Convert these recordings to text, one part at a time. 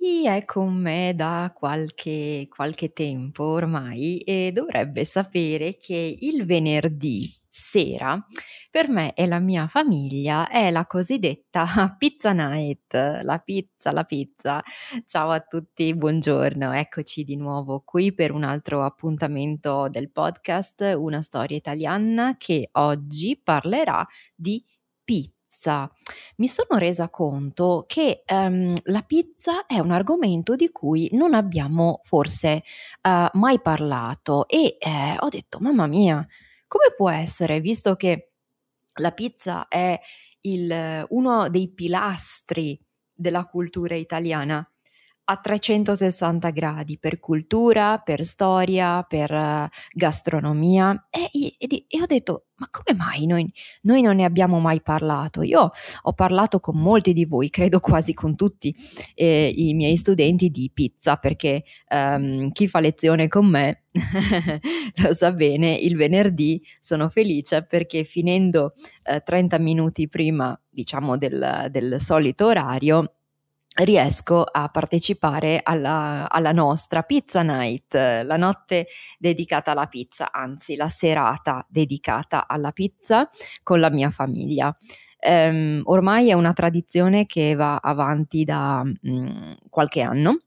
Chi è con me da qualche, qualche tempo ormai e dovrebbe sapere che il venerdì sera per me e la mia famiglia è la cosiddetta pizza night, la pizza, la pizza. Ciao a tutti, buongiorno, eccoci di nuovo qui per un altro appuntamento del podcast Una storia italiana che oggi parlerà di pizza pizza, mi sono resa conto che um, la pizza è un argomento di cui non abbiamo forse uh, mai parlato e eh, ho detto, mamma mia, come può essere, visto che la pizza è il, uno dei pilastri della cultura italiana? A 360 gradi per cultura, per storia, per uh, gastronomia e, e, e, ho detto ma come mai noi, noi, non ne abbiamo mai parlato? Io ho parlato con molti di voi, credo quasi con tutti eh, i miei studenti di pizza perché um, chi fa lezione con me lo sa bene, il venerdì sono felice perché finendo eh, 30 minuti prima diciamo del, del solito orario riesco a partecipare alla, alla, nostra pizza night, la notte dedicata alla pizza, anzi la serata dedicata alla pizza con la mia famiglia. Um, ormai è una tradizione che va avanti da um, qualche anno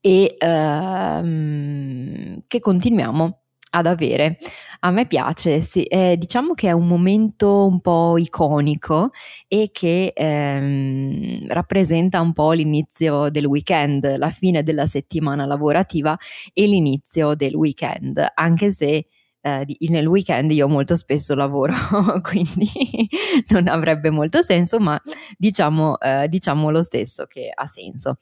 e uh, che continuiamo ad avere. A me piace, sì, eh, diciamo che è un momento un po' iconico e che ehm, rappresenta un po' l'inizio del weekend, la fine della settimana lavorativa e l'inizio del weekend, anche se eh, nel weekend io molto spesso lavoro, quindi non avrebbe molto senso, ma diciamo, eh, diciamo lo stesso che ha senso.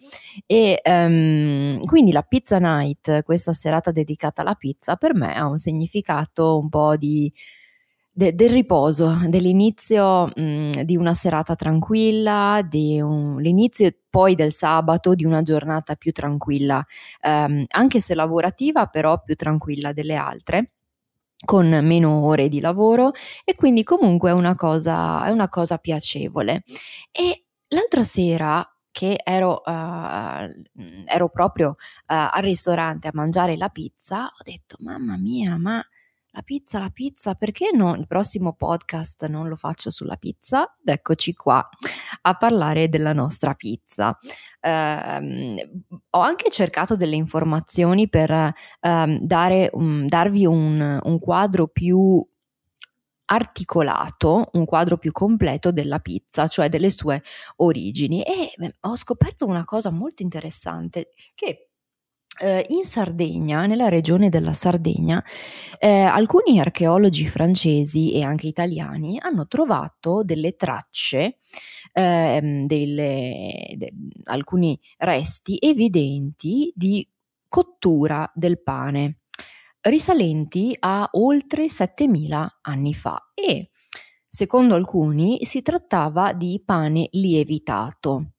E um, quindi la pizza night, questa serata dedicata alla pizza, per me ha un significato un po' di de, del riposo, dell'inizio mh, di una serata tranquilla, di un, l'inizio poi del sabato di una giornata più tranquilla, ehm, anche se lavorativa, però più tranquilla delle altre con meno ore di lavoro e quindi comunque è una cosa, è una cosa piacevole. E l'altra sera che ero, uh, ero proprio uh, al ristorante a mangiare la pizza, ho detto mamma mia, ma la pizza, la pizza, perché no, il prossimo podcast non lo faccio sulla pizza? Ed eccoci qua a parlare della nostra pizza. Eh, ho anche cercato delle informazioni per eh, dare, um, darvi un, un quadro più articolato, un quadro più completo della pizza, cioè delle sue origini e ho scoperto una cosa molto interessante che eh, in Sardegna, nella regione della Sardegna, eh, alcuni archeologi francesi e anche italiani hanno trovato delle tracce, eh, delle, de, alcuni resti evidenti di cottura del pane, risalenti a oltre 7000 anni fa e, secondo alcuni, si trattava di pane lievitato.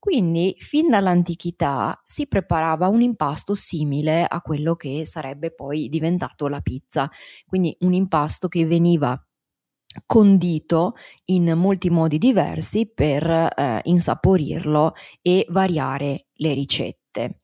Quindi fin dall'antichità si preparava un impasto simile a quello che sarebbe poi diventato la pizza, quindi un impasto che veniva condito in molti modi diversi per eh, insaporirlo e variare le ricette.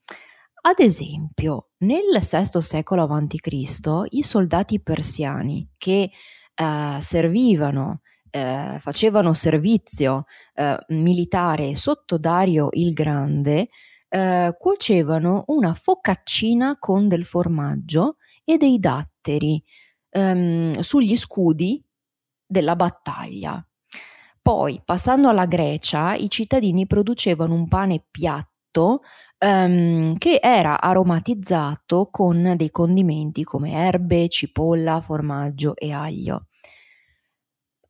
Ad esempio, nel VI secolo a.C. i soldati persiani che eh, servivano eh, facevano servizio eh, militare sotto Dario il Grande, eh, cuocevano una focaccina con del formaggio e dei datteri ehm, sugli scudi della battaglia. Poi, passando alla Grecia, i cittadini producevano un pane piatto ehm, che era aromatizzato con dei condimenti come erbe, cipolla, formaggio e aglio.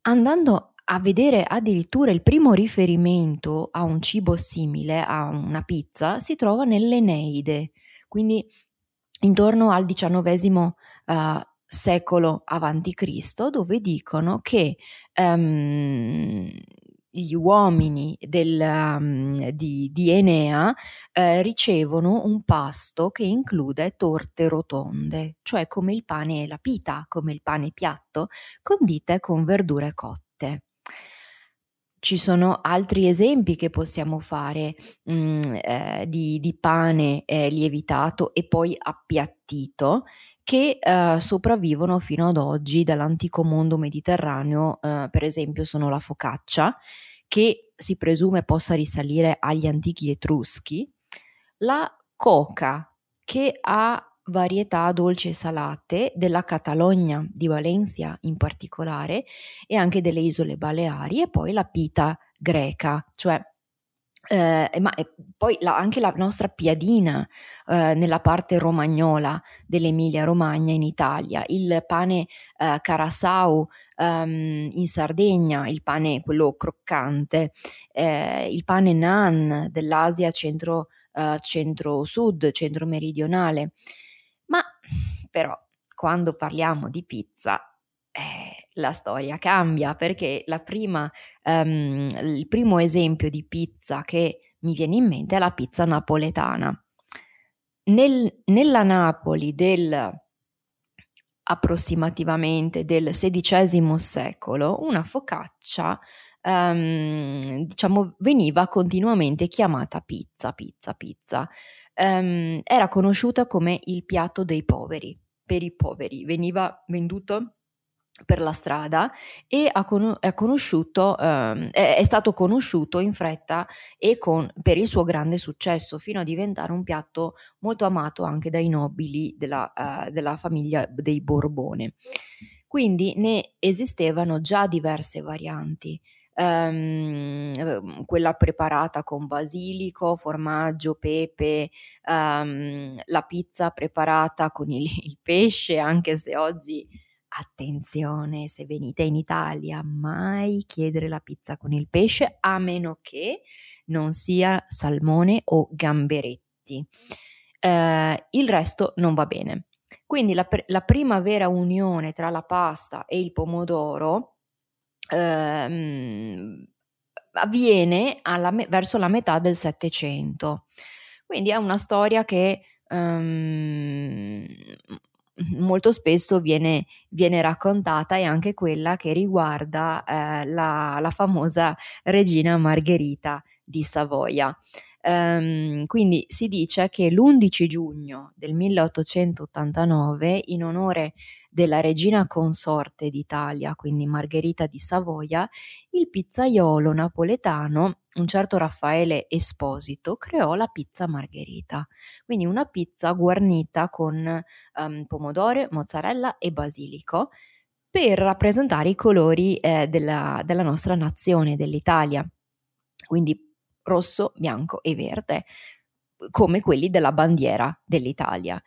Andando a vedere addirittura il primo riferimento a un cibo simile, a una pizza, si trova nell'Eneide, quindi intorno al XIX uh, secolo avanti Cristo, dove dicono che um, gli uomini del, um, di, di, Enea eh, ricevono un pasto che include torte rotonde, cioè come il pane e la pita, come il pane piatto, condite con verdure cotte. Ci sono altri esempi che possiamo fare mm, eh, di, di, pane eh, lievitato e poi appiattito che eh, sopravvivono fino ad oggi dall'antico mondo mediterraneo, eh, per esempio sono la focaccia, che si presume possa risalire agli antichi etruschi, la coca, che ha varietà dolci e salate della Catalogna, di Valencia in particolare, e anche delle isole Baleari, e poi la pita greca, cioè eh, ma poi la, anche la nostra piadina eh, nella parte romagnola dell'Emilia Romagna in Italia, il pane eh, carasau um, in Sardegna, il pane quello croccante, eh, il pane nan dell'Asia centro, uh, centro-sud, centro-meridionale. Ma però quando parliamo di pizza eh, la storia cambia perché prima, um, il primo esempio di pizza che mi viene in mente è la pizza napoletana. Nel, nella Napoli del approssimativamente del XVI secolo, una focaccia um, diciamo veniva continuamente chiamata pizza, pizza, pizza. Um, era conosciuta come il piatto dei poveri, per i poveri, veniva venduto per la strada e ha, con- è, ehm, è, è, stato conosciuto in fretta e con, per il suo grande successo, fino a diventare un piatto molto amato anche dai nobili della, uh, della famiglia dei Borbone. Quindi ne esistevano già diverse varianti. Um, quella preparata con basilico, formaggio, pepe, um, la pizza preparata con il, il pesce, anche se oggi Attenzione, se venite in Italia, mai chiedere la pizza con il pesce a meno che non sia salmone o gamberetti. Eh, il resto non va bene. Quindi la, la, prima vera unione tra la pasta e il pomodoro ehm, avviene alla, verso la metà del Settecento. Quindi è una storia che um, molto spesso viene, viene, raccontata è anche quella che riguarda eh, la, la, famosa regina Margherita di Savoia. Um, quindi si dice che l'11 giugno del 1889, in onore della regina consorte d'Italia, quindi Margherita di Savoia, il pizzaiolo napoletano, un certo Raffaele Esposito, creò la pizza Margherita, quindi una pizza guarnita con um, pomodoro, mozzarella e basilico per rappresentare i colori eh, della, della nostra nazione, dell'Italia, quindi rosso, bianco e verde, come quelli della bandiera dell'Italia.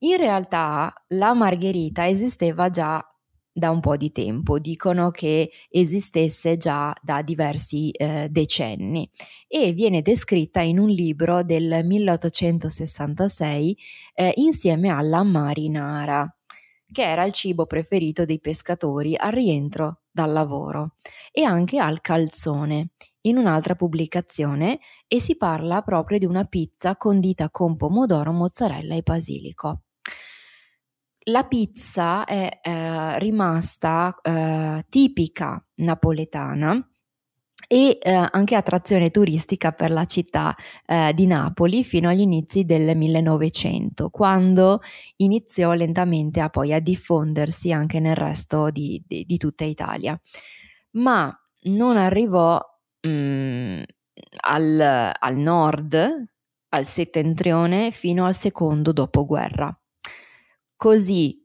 In realtà la margherita esisteva già da un po' di tempo, dicono che esistesse già da diversi eh, decenni e viene descritta in un libro del 1866 eh, insieme alla marinara, che era il cibo preferito dei pescatori al rientro dal lavoro, e anche al calzone, in un'altra pubblicazione, e si parla proprio di una pizza condita con pomodoro, mozzarella e basilico la pizza è eh, rimasta eh, tipica napoletana e eh, anche attrazione turistica per la città eh, di Napoli fino agli inizi del 1900, quando iniziò lentamente a poi a diffondersi anche nel resto di, di, di tutta Italia. Ma non arrivò mh, mm, al, al nord, al settentrione, fino al secondo dopoguerra. Così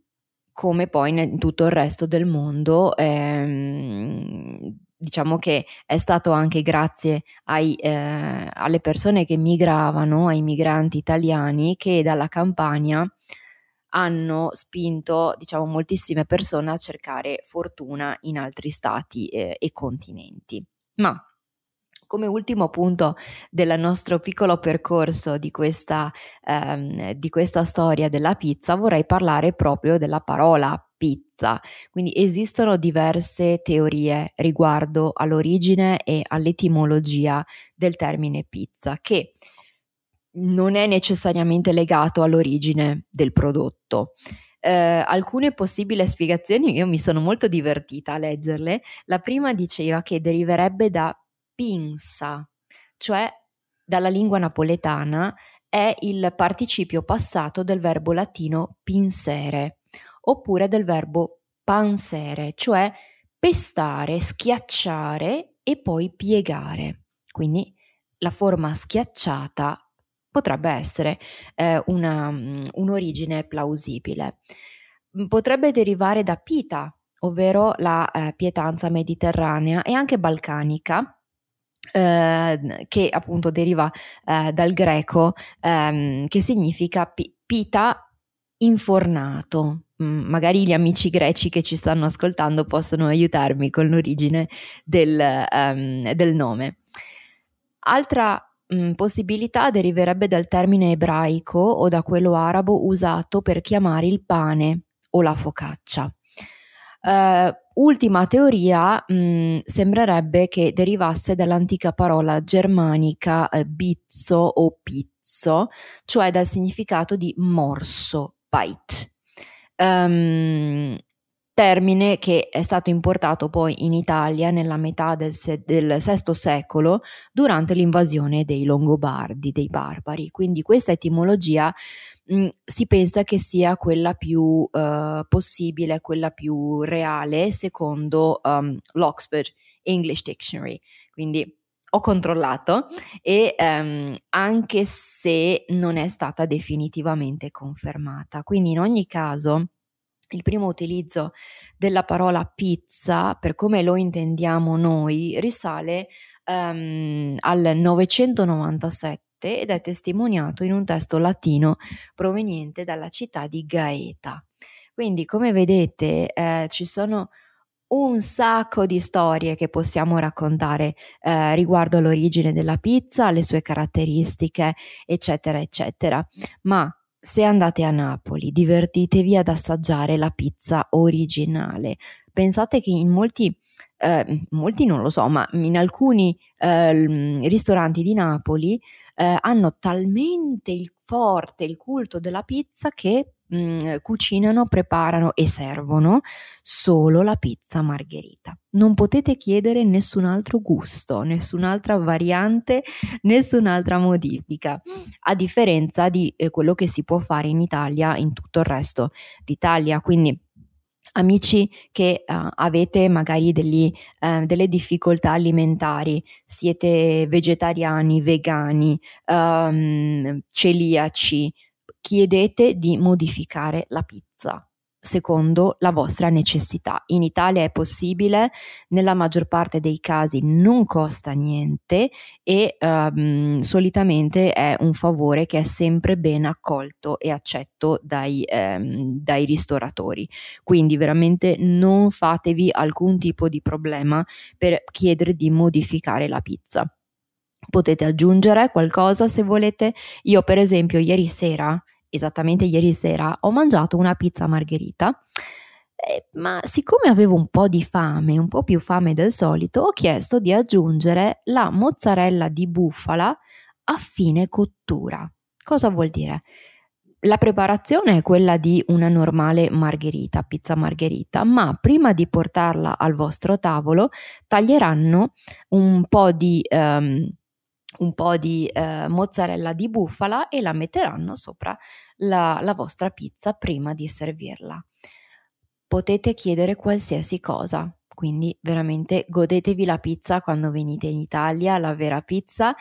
come poi in tutto il resto del mondo. Ehm, diciamo che è stato anche grazie ai, eh, alle persone che migravano, ai migranti italiani, che dalla Campania hanno spinto diciamo, moltissime persone a cercare fortuna in altri stati eh, e continenti. Ma come ultimo punto del nostro piccolo percorso di questa, ehm, di questa storia della pizza vorrei parlare proprio della parola pizza. Quindi esistono diverse teorie riguardo all'origine e all'etimologia del termine pizza che non è necessariamente legato all'origine del prodotto. Eh, alcune possibili spiegazioni, io mi sono molto divertita a leggerle. La prima diceva che deriverebbe da pinsa, cioè dalla lingua napoletana è il participio passato del verbo latino pinsere, oppure del verbo pansere, cioè pestare, schiacciare e poi piegare. Quindi la forma schiacciata potrebbe essere eh, una, mm, un'origine plausibile. Mm, potrebbe derivare da pita, ovvero la eh, pietanza mediterranea e anche balcanica, eh, che appunto deriva eh, dal greco, ehm, che significa pi- pita infornato. Mm, magari gli amici greci che ci stanno ascoltando possono aiutarmi con l'origine del, um, del nome. Altra mh, possibilità deriverebbe dal termine ebraico o da quello arabo usato per chiamare il pane o la focaccia. Uh, ultima teoria mh, sembrerebbe che derivasse dall'antica parola germanica eh, bizzo o pizzo, cioè dal significato di morso, bite. Um, termine che è stato importato poi in Italia nella metà del, se- del VI secolo durante l'invasione dei Longobardi, dei barbari. Quindi questa etimologia mh, si pensa che sia quella più uh, possibile, quella più reale secondo um, l'Oxford English Dictionary. Quindi ho controllato e um, anche se non è stata definitivamente confermata. Quindi in ogni caso il primo utilizzo della parola pizza, per come lo intendiamo noi, risale um, al 997 ed è testimoniato in un testo latino proveniente dalla città di Gaeta. Quindi, come vedete, eh, ci sono un sacco di storie che possiamo raccontare eh, riguardo all'origine della pizza, le sue caratteristiche, eccetera, eccetera. Ma se andate a Napoli, divertitevi ad assaggiare la pizza originale. Pensate che in molti, eh, molti non lo so, ma in alcuni eh, ristoranti di Napoli eh, hanno talmente il forte il culto della pizza che mh, mm, cucinano, preparano e servono solo la pizza margherita. Non potete chiedere nessun altro gusto, nessun'altra variante, nessun'altra modifica, a differenza di eh, quello che si può fare in Italia in tutto il resto d'Italia. Quindi amici che uh, avete magari degli, uh, delle difficoltà alimentari, siete vegetariani, vegani, um, celiaci, chiedete di modificare la pizza secondo la vostra necessità. In Italia è possibile, nella maggior parte dei casi non costa niente e um, solitamente è un favore che è sempre ben accolto e accetto dai, um, dai ristoratori. Quindi veramente non fatevi alcun tipo di problema per chiedere di modificare la pizza. Potete aggiungere qualcosa se volete. Io per esempio ieri sera esattamente ieri sera, ho mangiato una pizza margherita. Eh, ma siccome avevo un po' di fame, un po' più fame del solito, ho chiesto di aggiungere la mozzarella di bufala a fine cottura. Cosa vuol dire? La preparazione è quella di una normale margherita, pizza margherita, ma prima di portarla al vostro tavolo taglieranno un po' di um, un po' di eh, mozzarella di bufala e la metteranno sopra la, la vostra pizza prima di servirla. Potete chiedere qualsiasi cosa, quindi veramente godetevi la pizza quando venite in Italia, la vera pizza.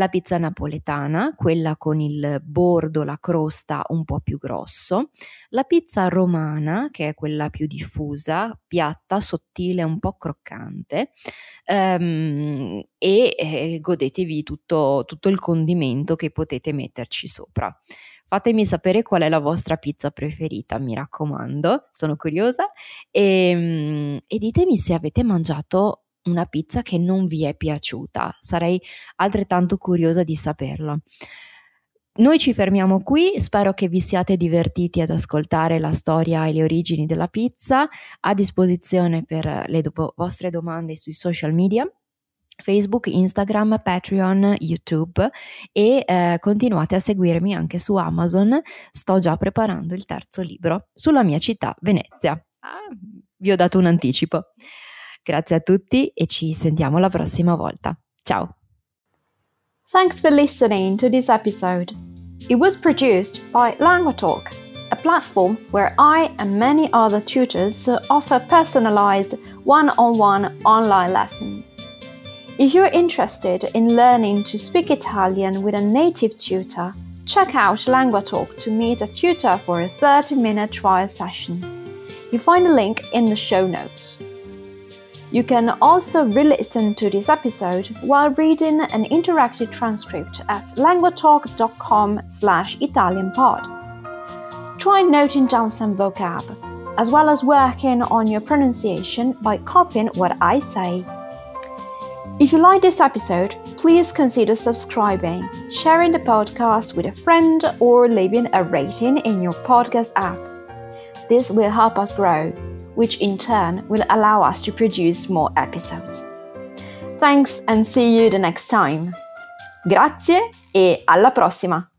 La pizza napoletana, quella con il bordo, la crosta un po' più grosso, la pizza romana, che è quella più diffusa, piatta, sottile, un po' croccante, ehm, e eh, godetevi tutto, tutto il condimento che potete metterci sopra. Fatemi sapere qual è la vostra pizza preferita, mi raccomando, sono curiosa. E, ehm, e ditemi se avete mangiato una pizza che non vi è piaciuta, sarei altrettanto curiosa di saperlo. Noi ci fermiamo qui, spero che vi siate divertiti ad ascoltare la storia e le origini della pizza, a disposizione per le do- vostre domande sui social media. Facebook, Instagram, Patreon, YouTube e eh, continuate a seguirmi anche su Amazon. Sto già preparando il terzo libro sulla mia città, Venezia. Ah, vi ho dato un anticipo. Grazie a tutti e ci sentiamo la prossima volta. Ciao. Thanks for listening to this episode. It was produced by LanguaTalk, a platform where I and many other tutors offer personalized one-on-one online lessons. If you're interested in learning to speak Italian with a native tutor, check out LanguaTalk to meet a tutor for a 30 minute trial session. You find a link in the show notes. You can also re listen to this episode while reading an interactive transcript at languatalk.com slash ItalianPod. Try noting down some vocab, as well as working on your pronunciation by copying what I say. If you like this episode, please consider subscribing, sharing the podcast with a friend, or leaving a rating in your podcast app. This will help us grow, which in turn will allow us to produce more episodes. Thanks and see you the next time. Grazie e alla prossima!